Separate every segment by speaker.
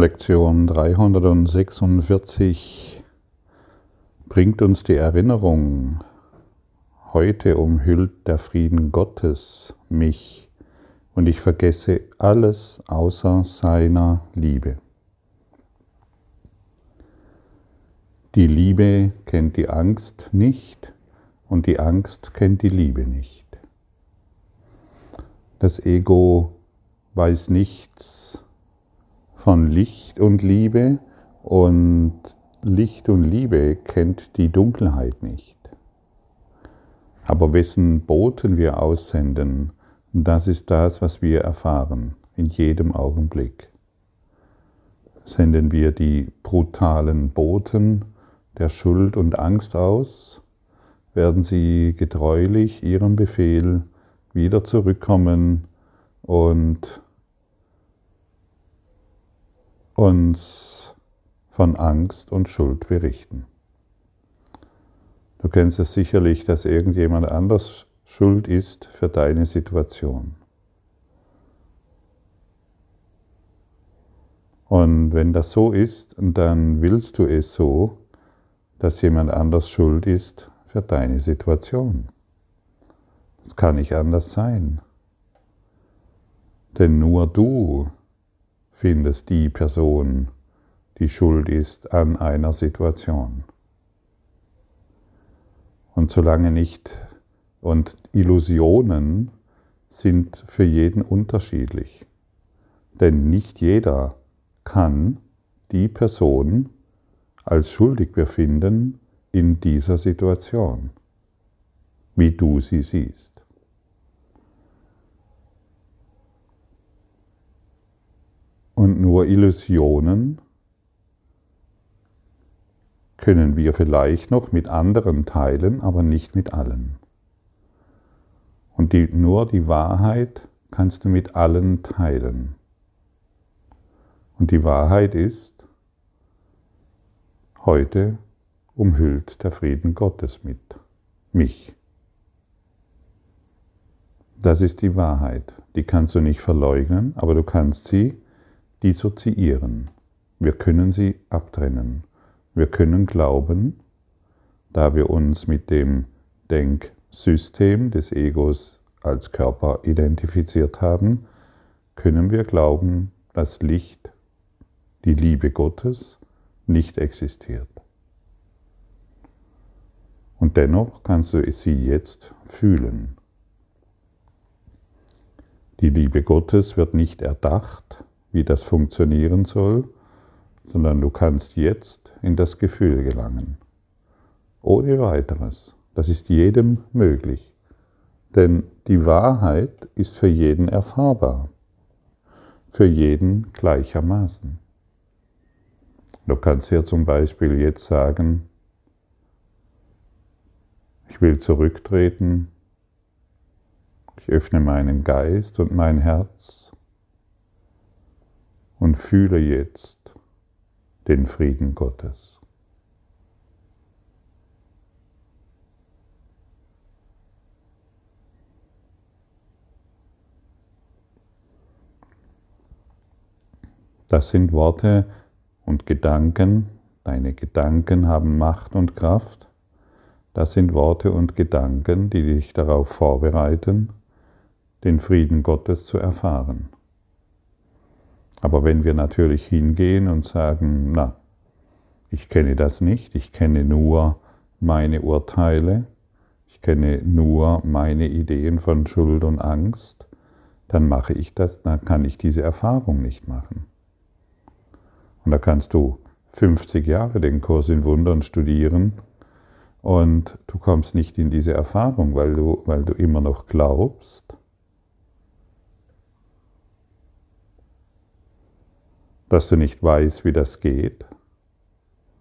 Speaker 1: Lektion 346 bringt uns die Erinnerung, heute umhüllt der Frieden Gottes mich und ich vergesse alles außer seiner Liebe. Die Liebe kennt die Angst nicht und die Angst kennt die Liebe nicht. Das Ego weiß nichts von Licht und Liebe und Licht und Liebe kennt die Dunkelheit nicht. Aber wessen Boten wir aussenden, das ist das, was wir erfahren in jedem Augenblick. Senden wir die brutalen Boten der Schuld und Angst aus, werden sie getreulich ihrem Befehl wieder zurückkommen und uns von Angst und Schuld berichten. Du kennst es sicherlich, dass irgendjemand anders schuld ist für deine Situation. Und wenn das so ist, dann willst du es so, dass jemand anders schuld ist für deine Situation. Das kann nicht anders sein. Denn nur du findest die Person, die schuld ist an einer Situation. Und solange nicht, und Illusionen sind für jeden unterschiedlich. Denn nicht jeder kann die Person als schuldig befinden in dieser Situation, wie du sie siehst. Und nur Illusionen können wir vielleicht noch mit anderen teilen, aber nicht mit allen. Und die, nur die Wahrheit kannst du mit allen teilen. Und die Wahrheit ist, heute umhüllt der Frieden Gottes mit mich. Das ist die Wahrheit. Die kannst du nicht verleugnen, aber du kannst sie dissoziieren. Wir können sie abtrennen. Wir können glauben, da wir uns mit dem Denksystem des Egos als Körper identifiziert haben, können wir glauben, dass Licht, die Liebe Gottes, nicht existiert. Und dennoch kannst du sie jetzt fühlen. Die Liebe Gottes wird nicht erdacht, wie das funktionieren soll, sondern du kannst jetzt in das Gefühl gelangen. Ohne weiteres. Das ist jedem möglich. Denn die Wahrheit ist für jeden erfahrbar. Für jeden gleichermaßen. Du kannst hier zum Beispiel jetzt sagen, ich will zurücktreten, ich öffne meinen Geist und mein Herz und fühle jetzt den Frieden Gottes. Das sind Worte und Gedanken, deine Gedanken haben Macht und Kraft. Das sind Worte und Gedanken, die dich darauf vorbereiten, den Frieden Gottes zu erfahren. Aber wenn wir natürlich hingehen und sagen, na, ich kenne das nicht, ich kenne nur meine Urteile, ich kenne nur meine Ideen von Schuld und Angst, dann mache ich das, dann kann ich diese Erfahrung nicht machen. Und da kannst du 50 Jahre den Kurs in Wundern studieren und du kommst nicht in diese Erfahrung, weil du, weil du immer noch glaubst, dass du nicht weißt, wie das geht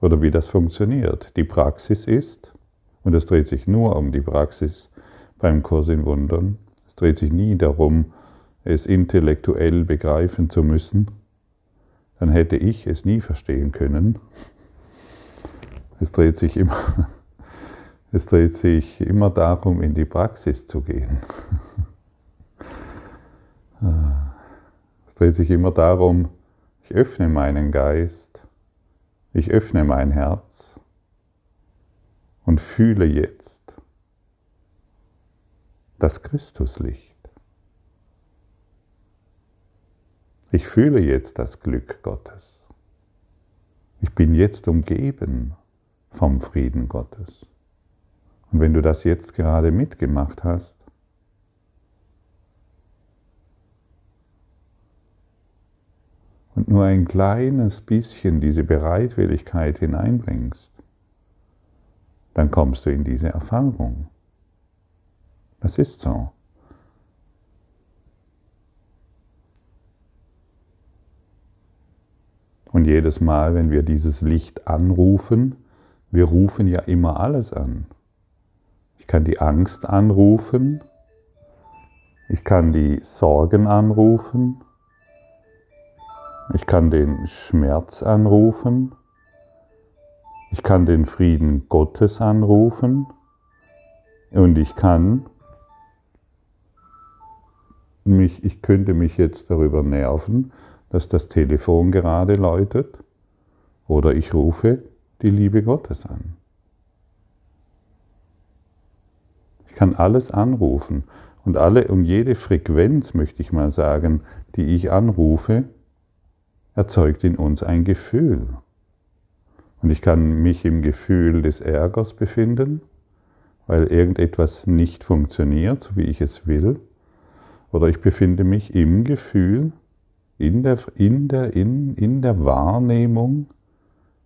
Speaker 1: oder wie das funktioniert. Die Praxis ist, und es dreht sich nur um die Praxis beim Kurs in Wundern, es dreht sich nie darum, es intellektuell begreifen zu müssen, dann hätte ich es nie verstehen können. Es dreht sich immer, es dreht sich immer darum, in die Praxis zu gehen. Es dreht sich immer darum, Ich öffne meinen Geist, ich öffne mein Herz und fühle jetzt das Christuslicht. Ich fühle jetzt das Glück Gottes. Ich bin jetzt umgeben vom Frieden Gottes. Und wenn du das jetzt gerade mitgemacht hast, nur ein kleines bisschen diese Bereitwilligkeit hineinbringst, dann kommst du in diese Erfahrung. Das ist so. Und jedes Mal, wenn wir dieses Licht anrufen, wir rufen ja immer alles an. Ich kann die Angst anrufen, ich kann die Sorgen anrufen, ich kann den Schmerz anrufen. Ich kann den Frieden Gottes anrufen. Und ich kann mich, ich könnte mich jetzt darüber nerven, dass das Telefon gerade läutet. Oder ich rufe die Liebe Gottes an. Ich kann alles anrufen. Und alle und jede Frequenz, möchte ich mal sagen, die ich anrufe, erzeugt in uns ein Gefühl. Und ich kann mich im Gefühl des Ärgers befinden, weil irgendetwas nicht funktioniert, so wie ich es will. Oder ich befinde mich im Gefühl, in der, in der, in, in der Wahrnehmung,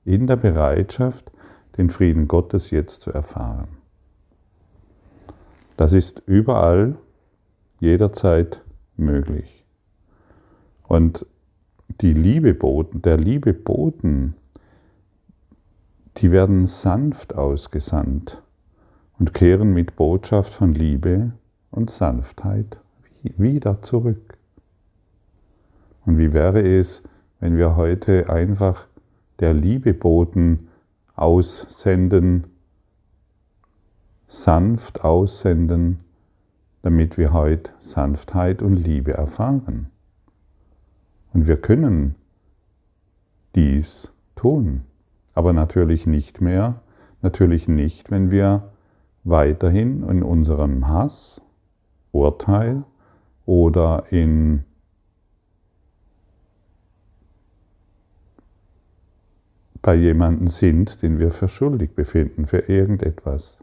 Speaker 1: in der Bereitschaft, den Frieden Gottes jetzt zu erfahren. Das ist überall, jederzeit möglich. Und die Liebeboten, der Liebeboten, die werden sanft ausgesandt und kehren mit Botschaft von Liebe und Sanftheit wieder zurück. Und wie wäre es, wenn wir heute einfach der Liebeboten aussenden, sanft aussenden, damit wir heute Sanftheit und Liebe erfahren. Und wir können dies tun, aber natürlich nicht mehr, natürlich nicht, wenn wir weiterhin in unserem Hass, Urteil oder in bei jemandem sind, den wir für schuldig befinden, für irgendetwas.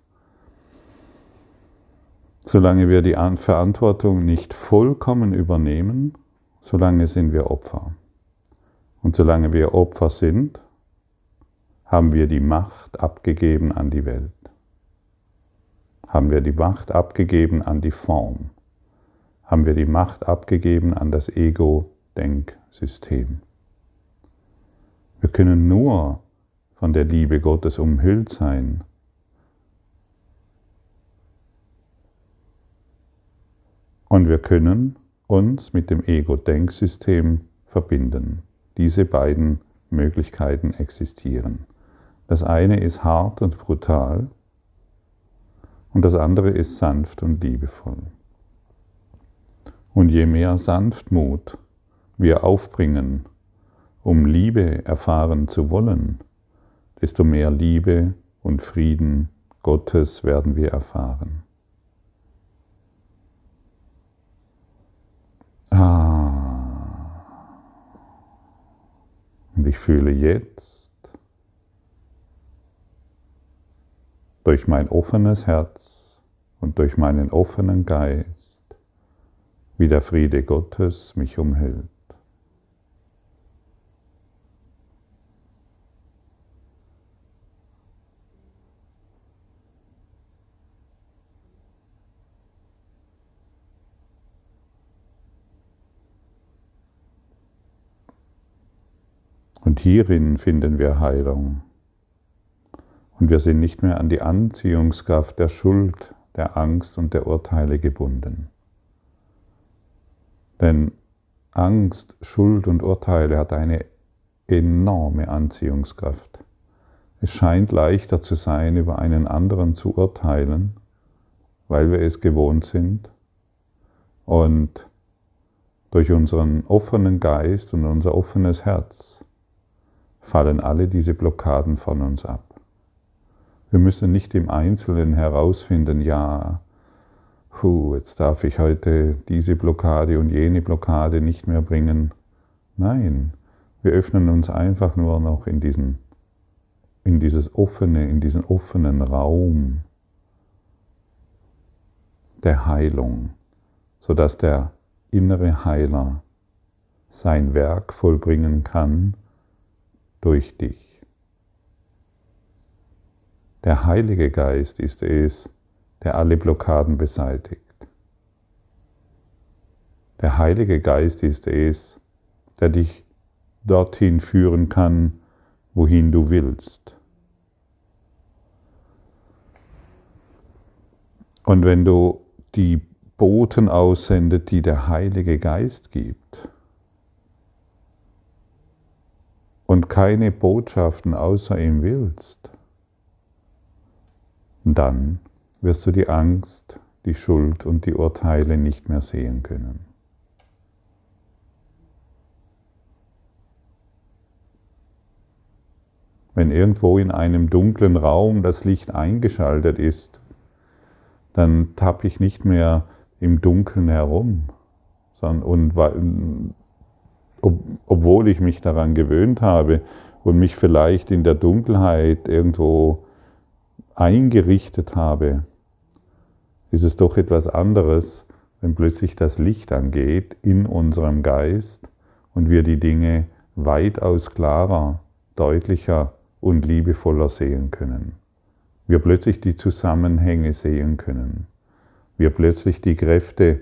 Speaker 1: Solange wir die Verantwortung nicht vollkommen übernehmen, solange sind wir Opfer. Und solange wir Opfer sind, haben wir die Macht abgegeben an die Welt. Haben wir die Macht abgegeben an die Form. Haben wir die Macht abgegeben an das Ego-Denksystem. Wir können nur von der Liebe Gottes umhüllt sein. Und wir können uns mit dem Ego-Denksystem verbinden. Diese beiden Möglichkeiten existieren. Das eine ist hart und brutal und das andere ist sanft und liebevoll. Und je mehr Sanftmut wir aufbringen, um Liebe erfahren zu wollen, desto mehr Liebe und Frieden Gottes werden wir erfahren. Und ich fühle jetzt durch mein offenes Herz und durch meinen offenen Geist, wie der Friede Gottes mich umhüllt. Und hierin finden wir Heilung. Und wir sind nicht mehr an die Anziehungskraft der Schuld, der Angst und der Urteile gebunden. Denn Angst, Schuld und Urteile hat eine enorme Anziehungskraft. Es scheint leichter zu sein, über einen anderen zu urteilen, weil wir es gewohnt sind. Und durch unseren offenen Geist und unser offenes Herz fallen alle diese Blockaden von uns ab. Wir müssen nicht im Einzelnen herausfinden, ja, puh, jetzt darf ich heute diese Blockade und jene Blockade nicht mehr bringen. Nein, wir öffnen uns einfach nur noch in diesen in dieses offene, in diesen offenen Raum der Heilung, sodass der innere Heiler sein Werk vollbringen kann durch dich. Der Heilige Geist ist es, der alle Blockaden beseitigt. Der Heilige Geist ist es, der dich dorthin führen kann, wohin du willst. Und wenn du die Boten aussendet, die der Heilige Geist gibt, und keine Botschaften außer ihm willst, dann wirst du die Angst, die Schuld und die Urteile nicht mehr sehen können. Wenn irgendwo in einem dunklen Raum das Licht eingeschaltet ist, dann tappe ich nicht mehr im Dunkeln herum, sondern und, ob, obwohl ich mich daran gewöhnt habe und mich vielleicht in der Dunkelheit irgendwo eingerichtet habe, ist es doch etwas anderes, wenn plötzlich das Licht angeht in unserem Geist und wir die Dinge weitaus klarer, deutlicher und liebevoller sehen können. Wir plötzlich die Zusammenhänge sehen können. Wir plötzlich die Kräfte,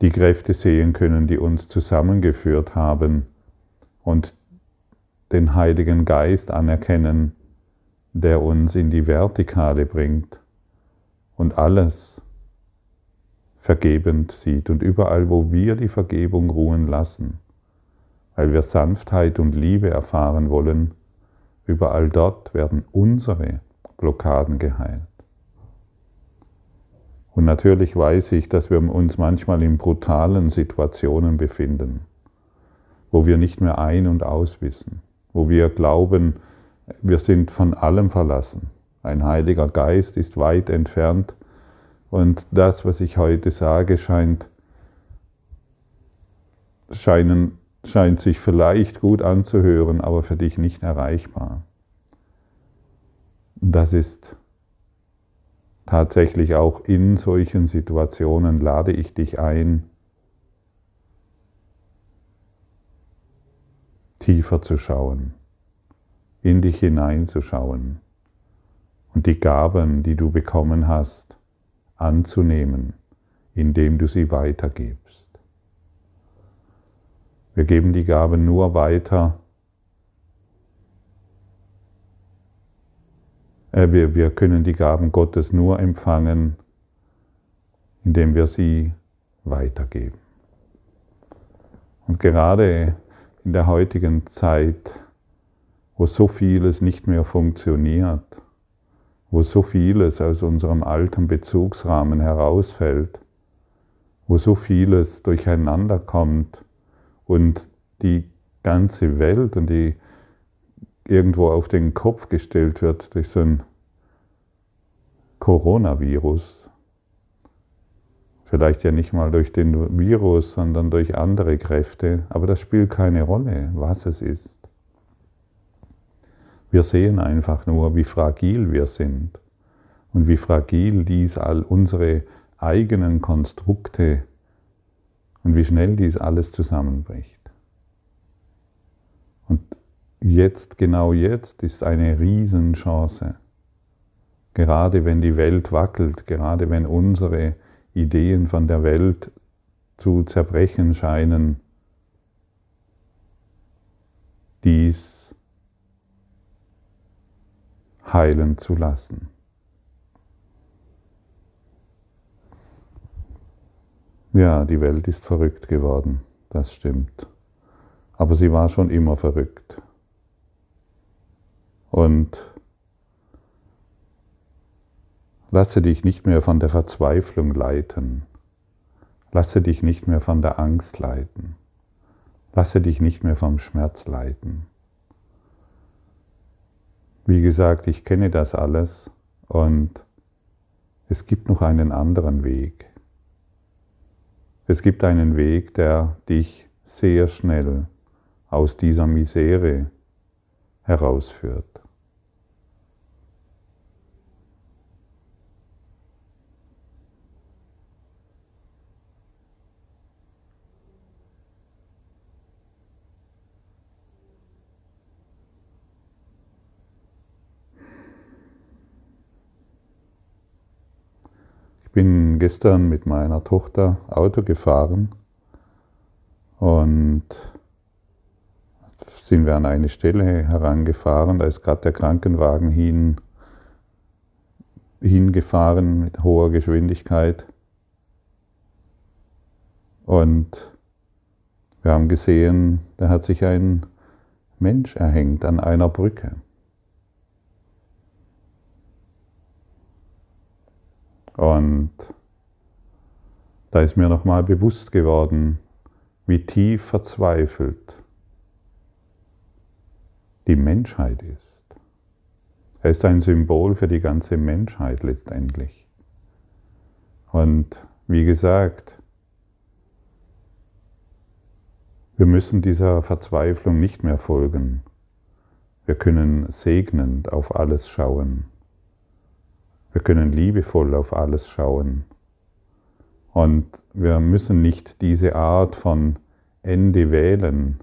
Speaker 1: die Kräfte sehen können, die uns zusammengeführt haben und den Heiligen Geist anerkennen, der uns in die Vertikale bringt und alles vergebend sieht und überall, wo wir die Vergebung ruhen lassen, weil wir Sanftheit und Liebe erfahren wollen, überall dort werden unsere Blockaden geheilt. Und natürlich weiß ich, dass wir uns manchmal in brutalen Situationen befinden, wo wir nicht mehr ein- und auswissen, wo wir glauben, wir sind von allem verlassen. Ein heiliger Geist ist weit entfernt und das, was ich heute sage, scheint, scheinen scheint sich vielleicht gut anzuhören, aber für dich nicht erreichbar. Das ist tatsächlich auch in solchen Situationen lade ich dich ein, tiefer zu schauen, in dich hineinzuschauen und die Gaben, die du bekommen hast, anzunehmen, indem du sie weitergibst. Wir geben die Gaben nur weiter. Wir, wir können die Gaben Gottes nur empfangen, indem wir sie weitergeben. Und gerade in der heutigen Zeit, wo so vieles nicht mehr funktioniert, wo so vieles aus unserem alten Bezugsrahmen herausfällt, wo so vieles durcheinander kommt, und die ganze Welt und die irgendwo auf den Kopf gestellt wird durch so ein Coronavirus. Vielleicht ja nicht mal durch den Virus, sondern durch andere Kräfte, aber das spielt keine Rolle, was es ist. Wir sehen einfach nur, wie fragil wir sind und wie fragil dies all unsere eigenen Konstrukte und wie schnell dies alles zusammenbricht. Und jetzt, genau jetzt, ist eine Riesenchance. Gerade wenn die Welt wackelt, gerade wenn unsere Ideen von der Welt zu zerbrechen scheinen, dies heilen zu lassen. Ja, die Welt ist verrückt geworden, das stimmt. Aber sie war schon immer verrückt. Und lasse dich nicht mehr von der Verzweiflung leiten. Lasse dich nicht mehr von der Angst leiten. Lasse dich nicht mehr vom Schmerz leiten. Wie gesagt, ich kenne das alles und es gibt noch einen anderen Weg. Es gibt einen Weg, der dich sehr schnell aus dieser Misere herausführt. Ich bin gestern mit meiner Tochter Auto gefahren und sind wir an eine Stelle herangefahren, da ist gerade der Krankenwagen hin, hingefahren mit hoher Geschwindigkeit. Und wir haben gesehen, da hat sich ein Mensch erhängt an einer Brücke. Und da ist mir nochmal bewusst geworden, wie tief verzweifelt die Menschheit ist. Er ist ein Symbol für die ganze Menschheit letztendlich. Und wie gesagt, wir müssen dieser Verzweiflung nicht mehr folgen. Wir können segnend auf alles schauen. Wir können liebevoll auf alles schauen. Und wir müssen nicht diese Art von Ende wählen.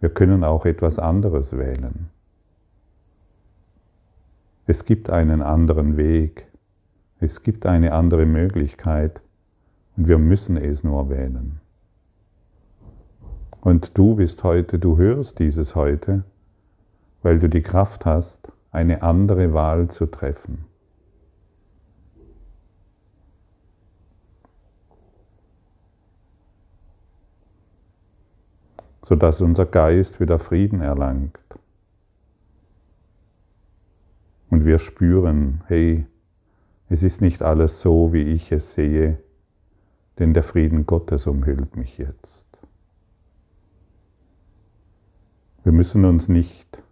Speaker 1: Wir können auch etwas anderes wählen. Es gibt einen anderen Weg. Es gibt eine andere Möglichkeit. Und wir müssen es nur wählen. Und du bist heute, du hörst dieses heute, weil du die Kraft hast, eine andere Wahl zu treffen. Sodass unser Geist wieder Frieden erlangt. Und wir spüren, hey, es ist nicht alles so, wie ich es sehe, denn der Frieden Gottes umhüllt mich jetzt. Wir müssen uns nicht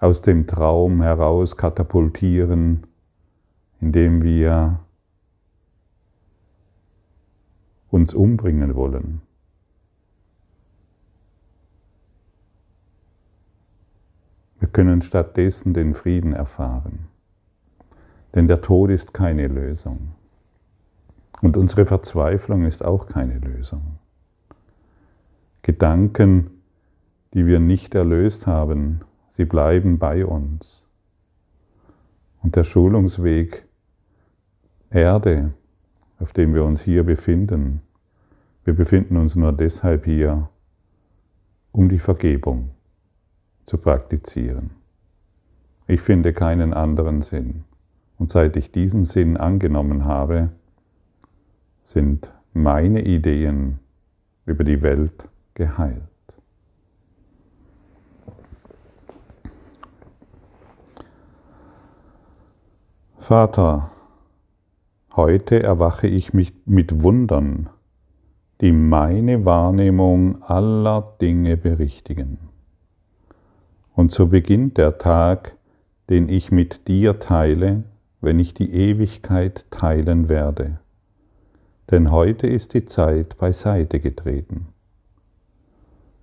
Speaker 1: aus dem Traum heraus katapultieren, indem wir uns umbringen wollen. Wir können stattdessen den Frieden erfahren. Denn der Tod ist keine Lösung. Und unsere Verzweiflung ist auch keine Lösung. Gedanken, die wir nicht erlöst haben, sie bleiben bei uns. Und der Schulungsweg Erde, auf dem wir uns hier befinden. Wir befinden uns nur deshalb hier, um die Vergebung zu praktizieren. Ich finde keinen anderen Sinn. Und seit ich diesen Sinn angenommen habe, sind meine Ideen über die Welt geheilt. Vater, Heute erwache ich mich mit Wundern, die meine Wahrnehmung aller Dinge berichtigen. Und so beginnt der Tag, den ich mit dir teile, wenn ich die Ewigkeit teilen werde. Denn heute ist die Zeit beiseite getreten.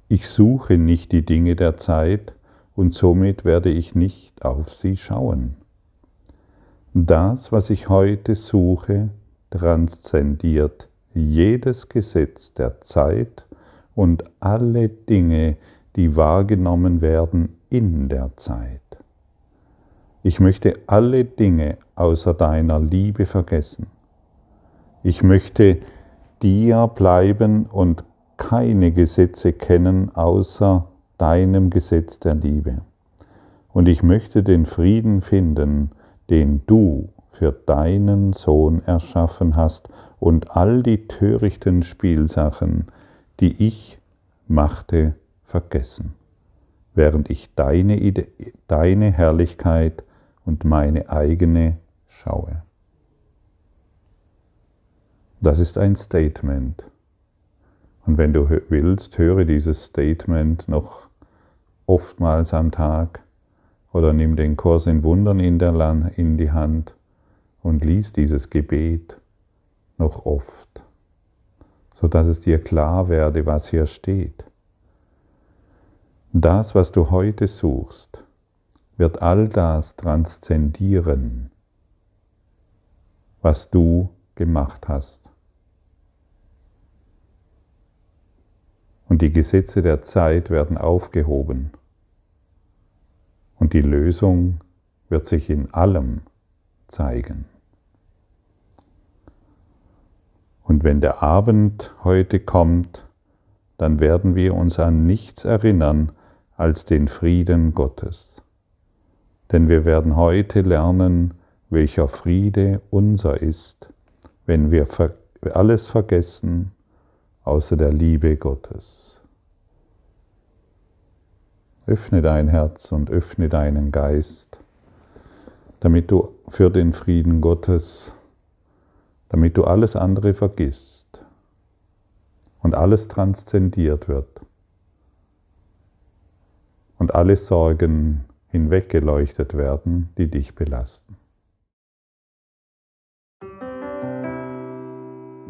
Speaker 1: Ich suche nicht die Dinge der Zeit und somit werde ich nicht auf sie schauen. Das, was ich heute suche, transzendiert jedes Gesetz der Zeit und alle Dinge, die wahrgenommen werden in der Zeit. Ich möchte alle Dinge außer deiner Liebe vergessen. Ich möchte dir bleiben und keine Gesetze kennen außer deinem Gesetz der Liebe. Und ich möchte den Frieden finden, den du für deinen Sohn erschaffen hast und all die törichten Spielsachen, die ich machte, vergessen. während ich deine, Ide deine Herrlichkeit und meine eigene schaue. Das ist ein Statement. Und wenn du willst, höre dieses Statement noch oftmals am Tag oder nimm den Kurs in Wundern in, der in die Hand und lies dieses Gebet noch oft, sodass es dir klar werde, was hier steht. Das, was du heute suchst, wird all das transzendieren, was du gemacht hast. Und die Gesetze der Zeit werden aufgehoben. Und die Lösung wird sich in allem zeigen. Und wenn der Abend heute kommt, dann werden wir uns an nichts erinnern als den Frieden Gottes. Denn wir werden heute lernen, welcher Friede unser ist, wenn wir alles vergessen außer der Liebe Gottes. Öffne dein Herz und öffne deinen Geist, damit du für den Frieden Gottes, damit du alles andere vergisst und alles transzendiert wird und alle Sorgen hinweggeleuchtet werden, die dich belasten.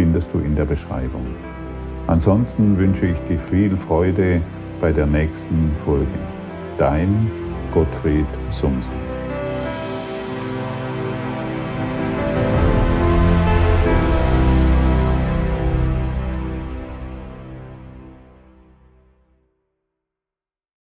Speaker 1: findest du in der Beschreibung. Ansonsten wünsche ich dir viel Freude bei der nächsten Folge. Dein Gottfried Sumsen.